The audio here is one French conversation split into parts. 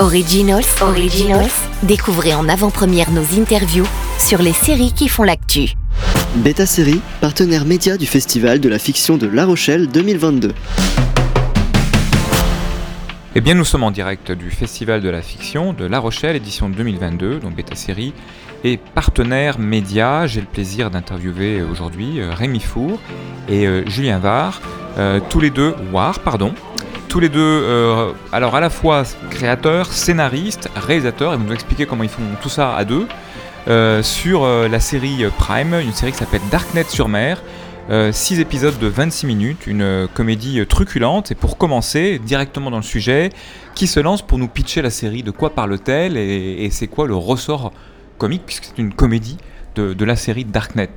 Originals, Originals, découvrez en avant-première nos interviews sur les séries qui font l'actu. Beta Série, partenaire média du Festival de la fiction de La Rochelle 2022. Eh bien, nous sommes en direct du Festival de la fiction de La Rochelle, édition 2022, donc Beta Série, et partenaire média. J'ai le plaisir d'interviewer aujourd'hui euh, Rémi Four et euh, Julien Var, euh, tous les deux, War, pardon, tous les deux, alors à la fois créateurs, scénaristes, réalisateurs, et vous nous expliquer comment ils font tout ça à deux, sur la série Prime, une série qui s'appelle Darknet sur mer. 6 épisodes de 26 minutes, une comédie truculente. Et pour commencer, directement dans le sujet, qui se lance pour nous pitcher la série De quoi parle-t-elle et c'est quoi le ressort comique, puisque c'est une comédie de, de, la série Darknet.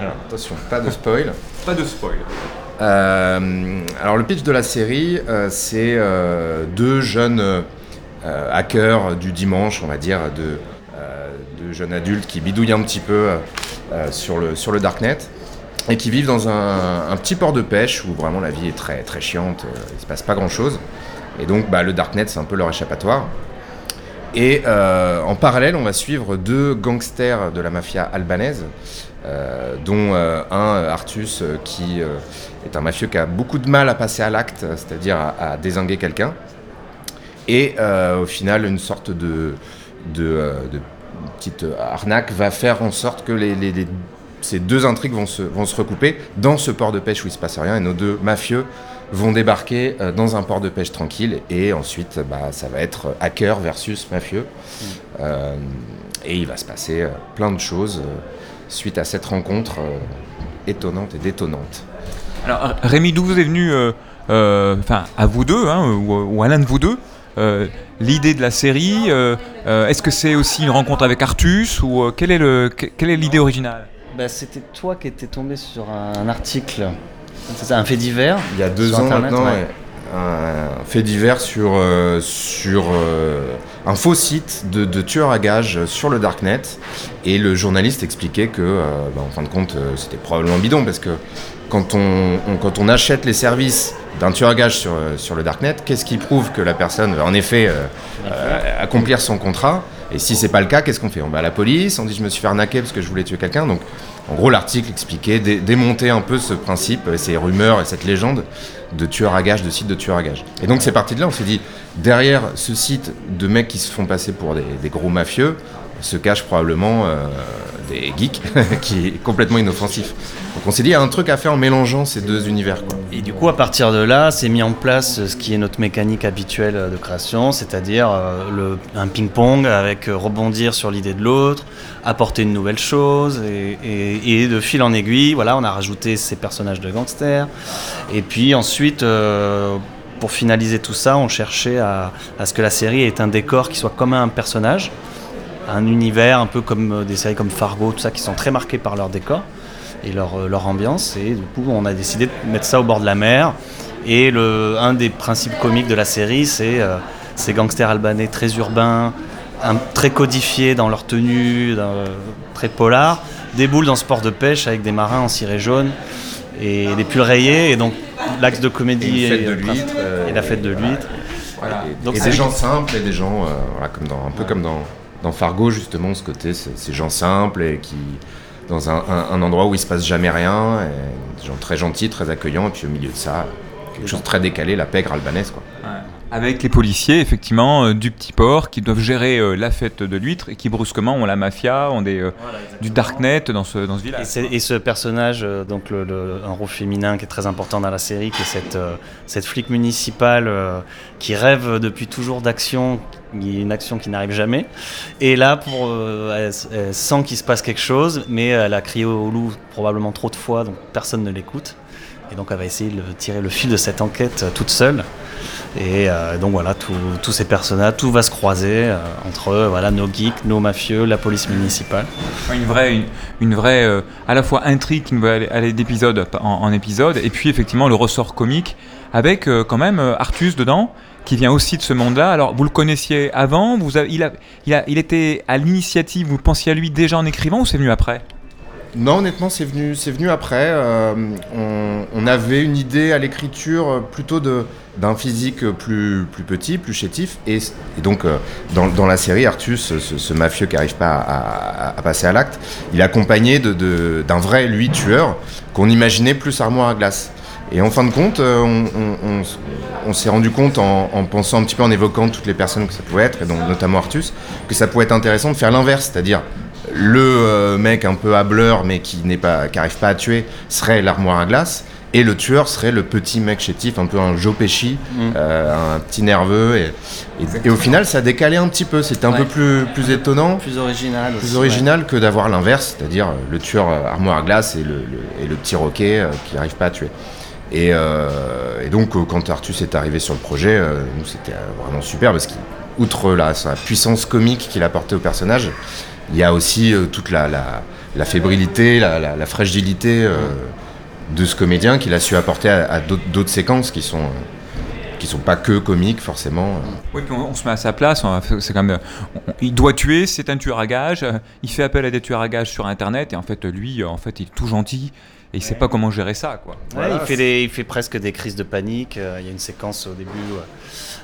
Alors, attention, pas de spoil. pas de spoil. Euh, alors, le pitch de la série, euh, c'est euh, deux jeunes hackers du dimanche, on va dire, de, jeunes adultes qui bidouillent un petit peu sur, le, Darknet et qui vivent dans un, un, petit port de pêche où vraiment la vie est très, très chiante, il se passe pas grand chose. Et donc, bah, le Darknet, c'est un peu leur échappatoire. Et euh, en parallèle, on va suivre deux gangsters de la mafia albanaise, euh, dont euh, un, Artus, qui est un mafieux qui a beaucoup de mal à passer à l'acte, c'est-à-dire à, désinguer quelqu'un. Et au final, une sorte de, de, petite arnaque va faire en sorte que les, ces deux intrigues vont se, vont se recouper dans ce port de pêche où il se passe rien. Et nos deux mafieux vont débarquer euh, dans un port de pêche tranquille et ensuite bah, ça va être hacker versus mafieux. Euh, et il va se passer euh, plein de choses suite à cette rencontre étonnante et détonnante. Alors Rémi, d'où vous est venu, enfin à vous deux, hein, ou, à l'un de vous deux, l'idée de la série Est-ce que c'est aussi une rencontre avec Artus ou quelle est l'idée originale? Bah, C'était toi qui étais tombé sur un article. C'est un fait divers Il y a deux ans maintenant, un fait divers sur, euh, sur euh, un faux site de, de, tueurs à gages sur le Darknet. Et le journaliste expliquait que, euh, bah, en fin de compte, c'était probablement bidon. Parce que quand on, quand on achète les services d'un tueur à gages sur, sur le Darknet, qu'est-ce qui prouve que la personne va en effet accomplir son contrat? Et si c'est pas le cas, qu'est-ce qu'on fait? On va à la police, on dit je me suis fait arnaquer parce que je voulais tuer quelqu'un. Donc en gros, l'article expliquait, démonter un peu ce principe, ces rumeurs et cette légende de tueurs à gages, de sites de tueurs à gages. Et donc c'est parti de là, on s'est dit, derrière ce site de mecs qui se font passer pour des, gros mafieux, se cachent probablement euh, des geeks, qui est complètement inoffensif. Donc on s'est dit, il y a un truc à faire en mélangeant ces deux univers. Et du coup, à partir de là, c'est mis en place ce qui est notre mécanique habituelle de création, c'est-à-dire euh, un ping-pong avec euh, rebondir sur l'idée de l'autre, apporter une nouvelle chose, et, de fil en aiguille, voilà, on a rajouté ces personnages de gangsters. Et puis ensuite, pour finaliser tout ça, on cherchait à, ce que la série ait un décor qui soit comme un personnage un univers un peu comme euh, des séries comme Fargo, tout ça, qui sont très marqués par leur décor et leur, euh, leur ambiance. Et du coup, on a décidé de mettre ça au bord de la mer. Et un des principes comiques de la série, c'est euh, ces gangsters albanais très urbains, très codifiés dans leur tenue, très polar, déboulent dans ce port de pêche avec des marins en ciré jaune et des pulls rayés. Et donc, l'axe de comédie et, de l'huître, et la fête de l'huître. Voilà. Et, donc, des gens simples et des gens, voilà, comme dans, un peu comme dans dans Fargo, justement, ce côté, ces gens simples et qui, dans un, endroit où il se passe jamais rien, et des gens très gentils, très accueillants, et puis au milieu de ça, quelque chose de très décalé, la pègre albanaise, quoi. Avec les policiers, effectivement, euh, du petit port, qui doivent gérer euh, la fête de l'huître et qui brusquement ont la mafia, ont des, euh, du darknet dans ce, dans ce village. Et, ce personnage, donc le, un rôle féminin qui est très important dans la série, qui est cette, cette flic municipale qui rêve depuis toujours d'action, une action qui n'arrive jamais. Et là, pour, elle, sent qu'il se passe quelque chose, mais elle a crié au loup probablement trop de fois, donc personne ne l'écoute. Et donc elle va essayer de tirer le fil de cette enquête toute seule. Et euh, donc voilà, tous ces personnages, tout va se croiser euh, entre voilà, nos geeks, nos mafieux, la police municipale. Une vraie, une, vraie euh, à la fois intrigue qui va aller, d'épisode en, épisode, et puis effectivement le ressort comique, avec quand même Artus dedans, qui vient aussi de ce monde-là. Alors vous le connaissiez avant, il, il était à l'initiative, vous pensiez à lui déjà en écrivant ou c'est venu après? Non, honnêtement, c'est venu, c'est venu après. Euh, on, avait une idée à l'écriture euh, plutôt de, d'un physique plus, plus petit, plus chétif. Et, donc, euh, dans, la série, Artus, ce, mafieux qui n'arrive pas à, passer à l'acte, il est accompagné de, d'un vrai, lui, tueur, qu'on imaginait plus armoire à glace. Et en fin de compte, on, s'est rendu compte en, en pensant un petit peu, en évoquant toutes les personnes que ça pouvait être, et donc notamment Artus, que ça pouvait être intéressant de faire l'inverse, c'est-à-dire le euh, mec un peu hableur mais qui n'est pas, qui arrive pas à tuer serait l'armoire à glace, et le tueur serait le petit mec chétif, un peu un Joe Pesci, euh, un petit nerveux, et, et- et au final ça décalait un petit peu, c'était un Ouais. peu plus, plus étonnant Plus original aussi. plus original que d'avoir l'inverse, c'est-à-dire euh, le tueur armoire à glace et le, le- et le petit roquet euh, qui n'arrive pas à tuer. Et, euh, et donc, quand Artus est arrivé sur le projet, nous, c'était vraiment super parce qu'outre la, sa puissance comique qu'il apportait au personnage, il y a aussi euh, toute la, la- fébrilité, la, fragilité euh, de ce comédien qu'il a su apporter à, d'autres séquences qui sont, euh, qui sont pas que comiques forcément. Oui, puis on, se met à sa place. C'est quand même, il doit tuer, c'est un tueur à gages. Il fait appel à des tueurs à gages sur Internet et en fait, lui, en fait, il est tout gentil et il sait pas comment gérer ça, quoi. Ouais, Voilà, il, fait des- il fait presque des crises de panique. Euh, Il y a une séquence au début euh,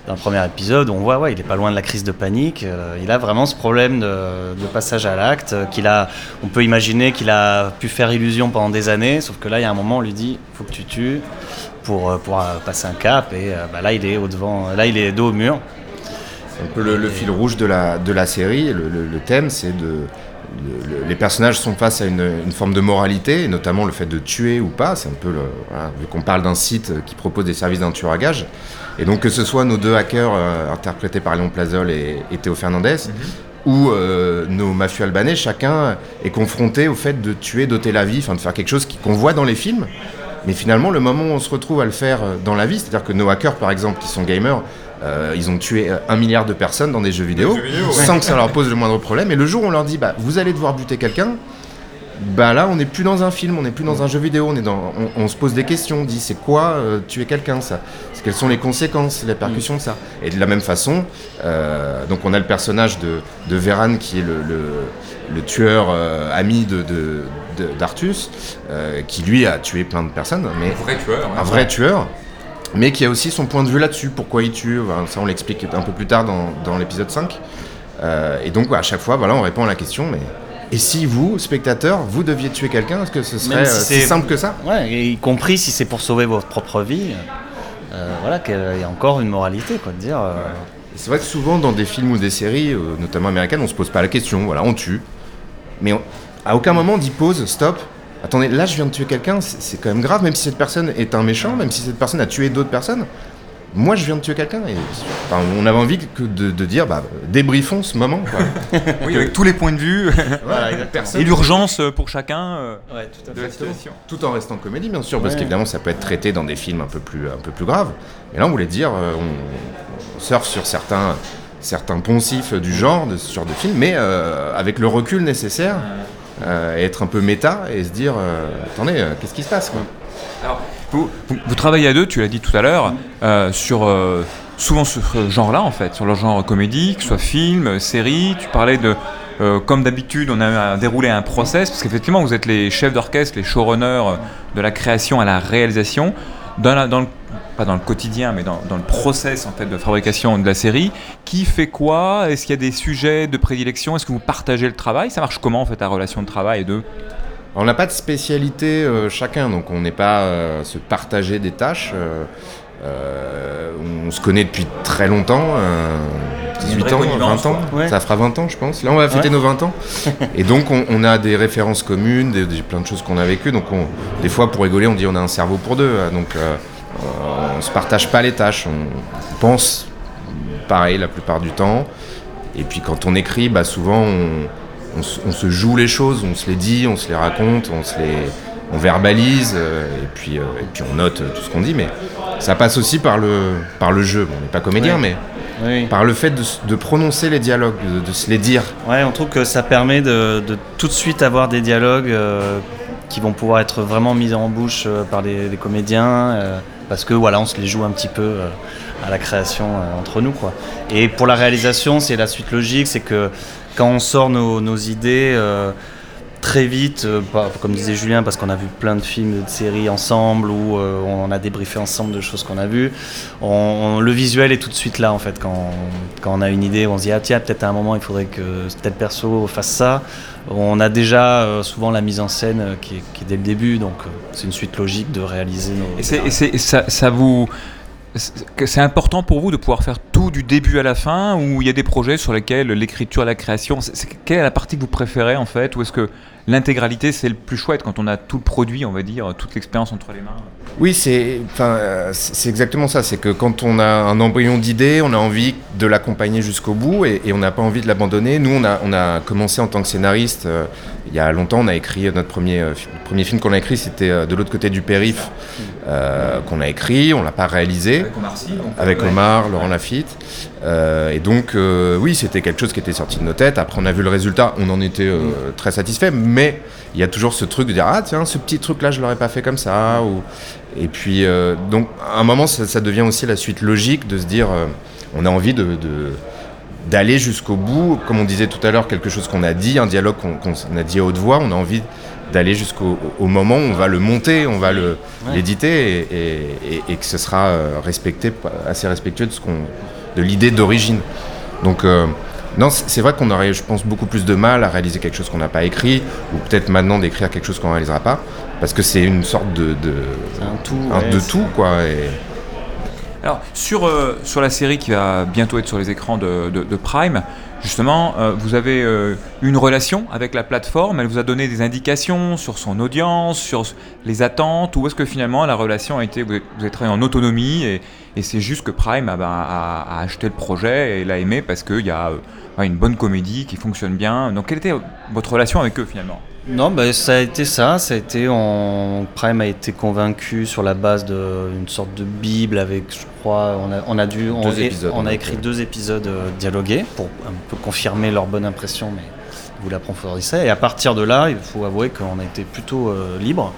d'un premier épisode où on voit, ouais, il est pas loin de la crise de panique. Euh, il a vraiment ce problème de, de passage à l'acte euh, qu'il a. On peut imaginer qu'il a pu faire illusion pendant des années, sauf que là, il y a un moment, on lui dit, faut que tu tues pour euh, pour euh, passer un cap. Et euh, bah, là, il est au devant. Là, il est dos au mur. C'est un peu le, le fil rouge de la, de la série. Le, le- le thème, c'est de. Le- le- les personnages sont face à une, une forme de moralité, et notamment le fait de tuer ou pas. C'est un peu le. voilà, vu qu'on parle d'un site qui propose des services d'un tueur à gages. Et donc, que ce soit nos deux hackers euh, interprétés par Léon Plazol et, et Théo Fernandez, ou euh, nos mafieux albanais, chacun est confronté au fait de tuer, d'ôter la vie, enfin de faire quelque chose qu'on voit dans les films. Mais finalement, le moment où on se retrouve à le faire euh, dans la vie, c'est-à-dire que nos hackers, par exemple, qui sont gamers, euh, ils ont tué euh, un milliard de personnes dans des jeux vidéo, sans que ça leur pose le moindre problème. Et le jour où on leur dit, bah, vous allez devoir buter quelqu'un, bah là, on n'est plus dans un film, on n'est plus dans un jeu vidéo, on, est dans, on, on se pose des questions, on dit, c'est quoi euh, tuer quelqu'un, ça? Quelles sont les conséquences, les répercussions de ça? Et de la même façon, euh, donc on a le personnage de, de Véran qui est le, le- le tueur euh, ami de, de- d'Artus, qui lui a tué plein de personnes, mais Vrai tueur. un vrai tueur, mais qui a aussi son point de vue là-dessus, pourquoi il tue, Enfin, ça on l'explique un peu plus tard dans, dans l'épisode 5. Euh, et donc à chaque fois, voilà, on répond à la question, mais et si vous, spectateur, vous deviez tuer quelqu'un, est-ce que ce serait si euh, si simple que ça? Ouais, y compris si c'est pour sauver votre propre vie. euh, voilà, qu'il y a encore une moralité, quoi, de dire. euh, C'est vrai que souvent dans des films ou des séries, notamment américaines, on se pose pas la question, voilà, on tue. Mais on- à aucun moment on dit pause, stop. Attendez, là je viens de tuer quelqu'un, c'est quand même grave, même si cette personne est un méchant, même si cette personne a tué d'autres personnes. Moi je viens de tuer quelqu'un et enfin, on avait envie que de, de dire bah, débriefons ce moment. Quoi. Oui, avec tous les points de vue Voilà, et l'urgence pour chacun euh, Ouais, tout à de fait. la situation. Tout en restant comédie bien sûr, parce qu'évidemment ça peut être traité dans des films un peu plus, un peu plus graves. Et là on voulait dire, euh, on, on surfe sur certains, certains poncifs du genre, de ce genre de film, mais euh, avec le recul nécessaire, euh, et être un peu méta et se dire, euh, attendez, euh, qu'est-ce qui se passe vous, travaillez à deux, tu l'as dit tout à l'heure, euh, sur euh, souvent ce genre-là en fait, sur le genre comédie, que ce soit film, série. Tu parlais de, euh, comme d'habitude, on a déroulé un process parce qu'effectivement vous êtes les chefs d'orchestre, les showrunners euh, de la création à la réalisation, dans le, pas dans le quotidien, mais dans, dans le process en fait de fabrication de la série. Qui fait quoi? Est-ce qu'il y a des sujets de prédilection? Est-ce que vous partagez le travail? Ça marche comment en fait la relation de travail deux On n'a pas de spécialité euh, chacun, donc on n'est pas euh, se partager des tâches. euh, euh, on se connaît depuis très longtemps, euh, 18 vraie ans, connivence, 20 ans. Ouais. Ça fera 20 ans, je pense. Là, on va fêter Ouais. nos 20 ans. Et donc, on, on a des références communes, des, des- plein de choses qu'on a vécues. Donc, on- des fois, pour rigoler, on dit on a un cerveau pour deux. hein. Donc, on se partage pas les tâches. On pense pareil la plupart du temps. Et puis, quand on écrit, bah, souvent, on, on se- on se joue les choses, on se les dit, on se les raconte, on se les on verbalise euh, et puis euh, et puis on note euh, tout ce qu'on dit mais ça passe aussi par le par le jeu Bon, on n'est pas comédien mais Oui. par le fait de, prononcer les dialogues de, de se les dire Ouais, on trouve que ça permet de, de tout de suite avoir des dialogues euh, qui vont pouvoir être vraiment mis en bouche par des, des comédiens, parce que voilà, on se les joue un petit peu euh, à la création euh, entre nous, quoi. Et pour la réalisation, c'est la suite logique, c'est que quand on sort nos, idées, euh, très vite, comme disait Julien, parce qu'on a vu plein de films, de séries ensemble, ou on a débriefé ensemble de choses qu'on a vues. Le visuel est tout de suite là, en fait, quand, quand on a une idée, on se dit, ah tiens, peut-être à un moment, il faudrait que tel perso fasse ça. On a déjà euh, souvent la mise en scène euh, qui est, qui est dès le début, donc euh, c'est une suite logique de réaliser nos... Et, c'est- ça, ça vous. c'est- important pour vous de pouvoir faire tout du début à la fin ou il y a des projets sur lesquels l'écriture, la création, c'est- quelle est la partie que vous préférez en fait Ou est-ce que l'intégralité c'est le plus chouette quand on a tout le produit, on va dire, toute l'expérience entre les mains Oui, c'est enfin, c'est exactement ça. C'est que quand on a un embryon d'idée, on a envie de l'accompagner jusqu'au bout et, on n'a pas envie de l'abandonner. Nous, on a, on a commencé en tant que scénariste euh, il y a longtemps. On a écrit notre premier, euh, le premier film qu'on a écrit, c'était euh, De l'autre côté du périph' euh, qu'on a écrit. On l'a pas réalisé Omar Sy avec Omar, Laurent Lafitte. Et donc, oui, c'était quelque chose qui était sorti de nos têtes. Après, on a vu le résultat, on en était très satisfait. Mais il y a toujours ce truc de dire Ah, tiens, ce petit truc-là, je l'aurais pas fait comme ça. Ou... Et puis, donc, à un moment, ça, ça devient aussi la suite logique de se dire On a envie de. de- d'aller jusqu'au bout, comme on disait tout à l'heure, quelque chose qu'on a dit, un dialogue qu'on a dit à haute voix, on a envie d'aller jusqu'au au moment où on va le monter, on va Ouais. l'éditer et, et- et- et que ce sera euh, respecté, assez respectueux de ce qu'on, de l'idée d'origine. Donc euh, non, c'est vrai qu'on aurait, je pense, beaucoup plus de mal à réaliser quelque chose qu'on n'a pas écrit, ou peut-être maintenant d'écrire quelque chose qu'on ne réalisera pas, parce que c'est une sorte de, de, un tout. un- ouais, de tout, quoi. Et, Alors, sur, euh, sur la série qui va bientôt être sur les écrans de, Prime, justement, euh, vous avez euh, une relation avec la plateforme, elle vous a donné des indications sur son audience, sur les attentes, ou est-ce que finalement la relation a été, vous êtes, travaillé en autonomie et, c'est juste que Prime a, ben, a- acheté le projet et l'a aimé parce qu'il y a ouais, une bonne comédie qui fonctionne bien. Donc, quelle était votre relation avec eux finalement? Non, bah, ça a été ça. Ça a été, on... Prime a été convaincu sur la base d'une sorte de bible avec, crois, on a, on a dû, on, Deux et- épisodes, on a donc, écrit deux épisodes dialogués pour un peu confirmer leur bonne impression, mais vous l'approfondissez. Et à partir de là, il faut avouer qu'on a été plutôt euh, libre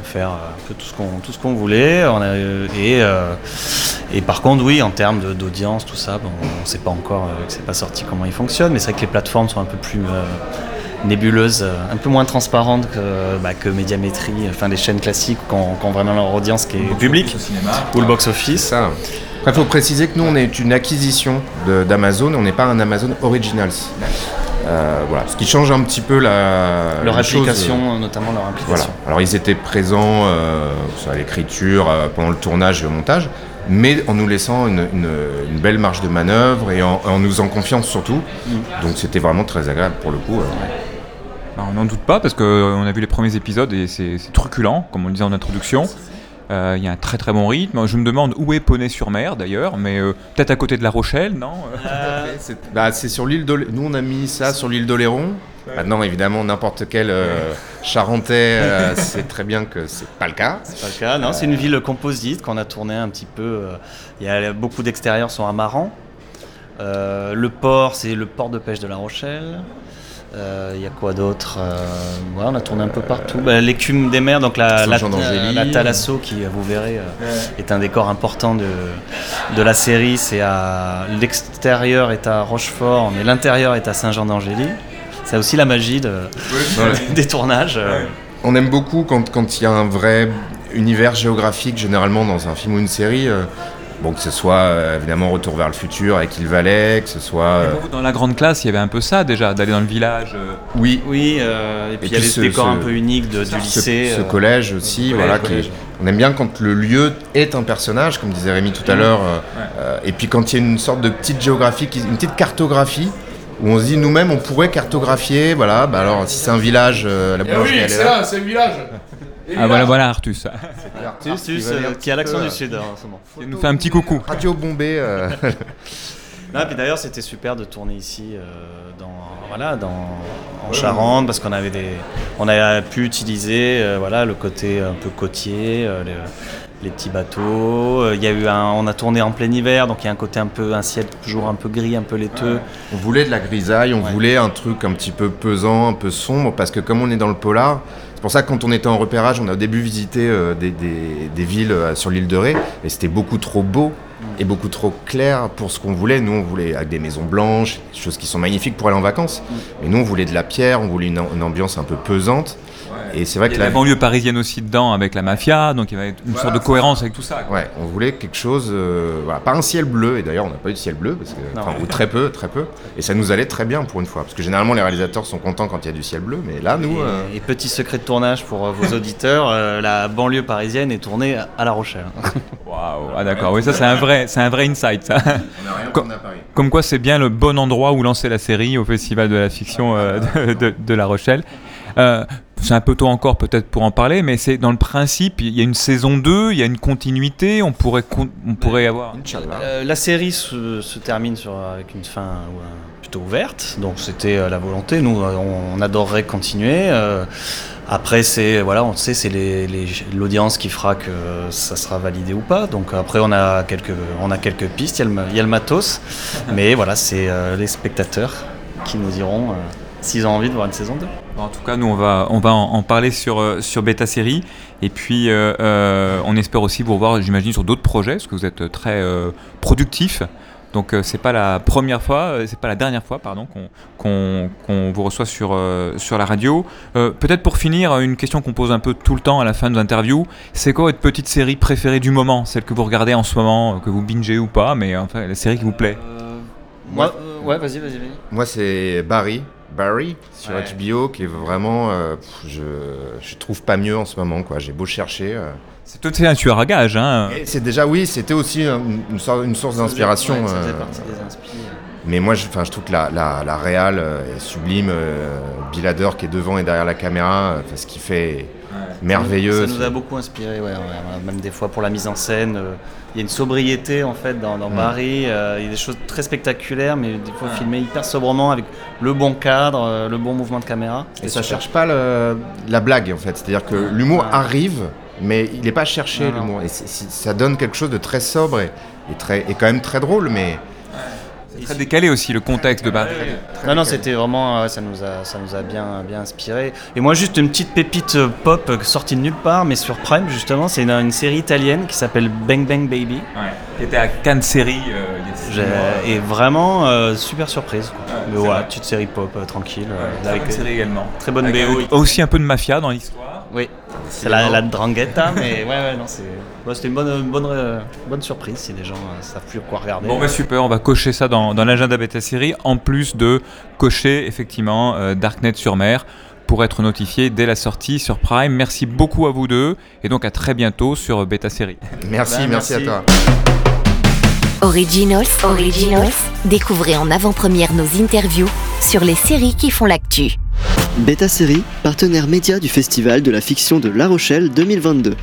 de faire euh, un peu tout ce qu'on tout ce qu'on voulait. On a, euh, et euh, et par contre, oui, en termes d'audience, tout ça, bon, on ne sait pas encore, euh, que c'est pas sorti comment il fonctionne, mais c'est vrai que les plateformes sont un peu plus nébuleuses, euh, un peu moins transparentes que, bah, que Médiamétrie, enfin les chaînes classiques qui ont, qui ont vraiment leur audience qui est publique, au cinéma ou le box-office. il faut préciser que nous, on est une acquisition d'Amazon, on n'est pas un Amazon Originals. Euh, voilà, ce qui change un petit peu la, Leur chose, application, notamment leur Voilà. application. Alors ils étaient présents euh, sur l'écriture, euh, pendant le tournage et au montage, mais en nous laissant une, une- une belle marge de manœuvre et en, en nous faisant confiance surtout. Donc c'était vraiment très agréable pour le coup. euh. Bah, on n'en doute pas parce qu'on a vu les premiers épisodes et c'est truculent, comme on le disait en introduction. Euh, Il y a un très très bon rythme. Je me demande où est Poney-sur-Mer d'ailleurs, mais euh, peut-être à côté de La Rochelle, non? C'est bah, c'est sur l'île d'Oléron. Nous on a mis ça sur l'île d'Oléron. Maintenant évidemment n'importe quel euh, Charentais euh, sait très bien que c'est pas le cas. C'est pas le cas, non, c'est une ville composite qu'on a tourné un petit peu. euh, Il y a beaucoup d'extérieurs sont amarrants. Euh, le port, c'est le port de pêche de La Rochelle. Euh, Il y a quoi d'autre Euh, ouais, On a tourné un peu partout. Bah, L'écume des mers, donc la, la, d'Angély. la Thalasso, qui, vous verrez, euh, est un décor important de, de la série. C'est à l'extérieur est à Rochefort, mais l'intérieur est à Saint-Jean d'Angély. C'est aussi la magie de, des tournages. euh. On aime beaucoup quand quand il y a un vrai univers géographique, généralement dans un film ou une série. Bon, que ce soit euh, évidemment Retour vers le futur avec Il Valais, que ce soit. euh, vous, Dans la grande classe, il y avait un peu ça déjà, d'aller dans le village. euh, oui, Oui, euh, et puis il y a puis des ce- décors ce- un peu uniques de, du lycée. ce collège aussi, collège, voilà, qui- on aime bien quand le lieu est un personnage, comme disait Rémi tout à l'heure, euh, euh, et puis quand il y a une sorte de petite géographie, une petite cartographie, où on se dit nous-mêmes on pourrait cartographier, voilà, bah alors si c'est un village, euh, la Eh boulangerie oui, elle est c'est là. c'est le village. Ah voilà, voilà Artus. Artus, euh, qui a l'accent du sud hein, en ce moment. Il nous fait un petit coucou. Radio Bombay, euh, Non, puis d'ailleurs, c'était super de tourner ici, euh, dans, voilà, dans, en Charente, parce qu'on avait des, on a pu utiliser, euh, voilà, le côté un peu côtier, euh, les, les petits bateaux. Euh, Il y a eu un, on a tourné en plein hiver, donc il y a un côté un peu, un ciel toujours un peu gris, un peu laiteux. on voulait de la grisaille, on Ouais. voulait un truc un petit peu pesant, un peu sombre, parce que comme on est dans le polar, pour ça que quand on était en repérage, on a au début visité euh, des, des- des villes euh, sur l'île de Ré, et c'était beaucoup trop beau est beaucoup trop clair pour ce qu'on voulait. Nous, on voulait avec des maisons blanches, des choses qui sont magnifiques pour aller en vacances. Mais nous, on voulait de la pierre, on voulait une, une ambiance un peu pesante. Et c'est vrai Il que la la, banlieue parisienne aussi dedans avec la mafia, donc il y avait une sorte de cohérence avec tout ça. quoi. Ouais, on voulait quelque chose, euh, voilà, pas un ciel bleu, et d'ailleurs on n'a pas eu de ciel bleu, parce que, Non. ou très peu, très peu, et ça nous allait très bien pour une fois, parce que généralement les réalisateurs sont contents quand il y a du ciel bleu, mais là nous, Et, euh, et petit secret de tournage pour euh, vos auditeurs, euh, la banlieue parisienne est tournée à- La Rochelle. Waouh, ah d'accord, oui, ça c'est un vrai, c'est un vrai insight ça. on n'a rien Comme- à Paris. Comme quoi c'est bien le bon endroit où lancer la série au Festival de la Fiction euh, de, de- de La Rochelle. Euh, c'est un peu tôt encore peut-être pour en parler, mais c'est dans le principe, il y a une saison 2, il y a une continuité, on pourrait, con- on pourrait avoir... Euh, la série se, se termine sur, avec une fin plutôt ouverte, donc c'était euh, la volonté. Nous, euh, on, on adorerait continuer. euh, après, c'est voilà, on sait, c'est les- les- l'audience qui fera que ça sera validé ou pas. Donc après, on a quelques, on a quelques pistes. Il y a le, ma- il y a le matos, mais voilà, c'est euh, les spectateurs qui nous diront euh, s'ils ont envie de voir une saison 2. En tout cas, nous, on va, on va en, en parler sur, euh, sur Beta Série. Et puis, euh, euh, on espère aussi vous revoir, j'imagine, sur d'autres projets, parce que vous êtes très euh, productif. Donc, euh, c'est pas la première fois, euh, c'est pas la dernière fois, pardon, qu'on vous reçoit sur, euh, sur la radio. Euh, Peut-être pour finir, une question qu'on pose un peu tout le temps à la fin de nos interviews. C'est quoi votre petite série préférée du moment? Celle que vous regardez en ce moment, que vous bingez ou pas, mais enfin, la série qui vous plaît? Moi, euh, ouais, vas-y, vas-y, vas-y. Moi c'est Barry, Barry sur Ouais. HBO, qui est vraiment, euh, pff, je, je trouve pas mieux en ce moment, quoi. J'ai beau chercher. euh. C'est tout un tueur à gage, hein c'est déjà, oui, c'était aussi une, une sorte- une source d'inspiration. Ouais, euh. Mais moi, je, enfin, je trouve que la, la, la réal euh, est sublime. Euh, Bill Hader qui est devant et derrière la caméra, ce qu'il fait est merveilleux. Ça nous a beaucoup inspiré, ouais, même des fois pour la mise en scène. euh, Il y a une sobriété en fait dans, dans Mm. Barry. euh, il y a des choses très spectaculaires, mais des fois filmées hyper sobrement avec le bon cadre, euh, le bon mouvement de caméra. Et ça super. cherche pas le- la blague en fait. C'est-à-dire que l'humour Ah. arrive, mais il n'est pas cherché l'humour. Et ça donne quelque chose de très sobre et, et très, et quand même très drôle, mais très décalé aussi, le contexte de Barry. Non, non, c'était vraiment, euh, ça nous a, ça nous a bien, bien inspiré. Et moi, juste une petite pépite euh, pop euh, sortie de nulle part, mais sur Prime justement, c'est une, une série italienne qui s'appelle Bang Bang Baby. Qui était à Cannes Série euh, il y a six J'ai- mois. Et vraiment euh, super surprise. quoi. mais voilà, vrai. petite série pop euh, tranquille. euh, Ouais, avec Série également. très bonne Avec BO. Aussi un peu de mafia dans l'histoire. Oui, c'est la, la mais ouais, ouais, non, c'est. bon, C'était une bonne, une bonne, euh, bonne surprise si les gens euh, savent plus quoi regarder. Bon bah super, on va cocher ça dans, dans l'agenda bêta série, en plus de cocher effectivement euh, Darknet sur mer pour être notifié dès la sortie sur Prime. Merci beaucoup à vous deux et donc à très bientôt sur bêta série. merci, Ben, merci, merci. à toi. Originals, Originals, découvrez en avant-première nos interviews sur les séries qui font l'actu. Beta Série, partenaire média du Festival de la Fiction de La Rochelle 2022.